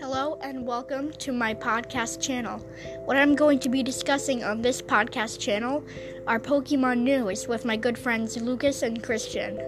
Hello and welcome to my podcast channel. What I'm going to be discussing on this podcast channel are Pokemon news with my good friends Lucas and Christian.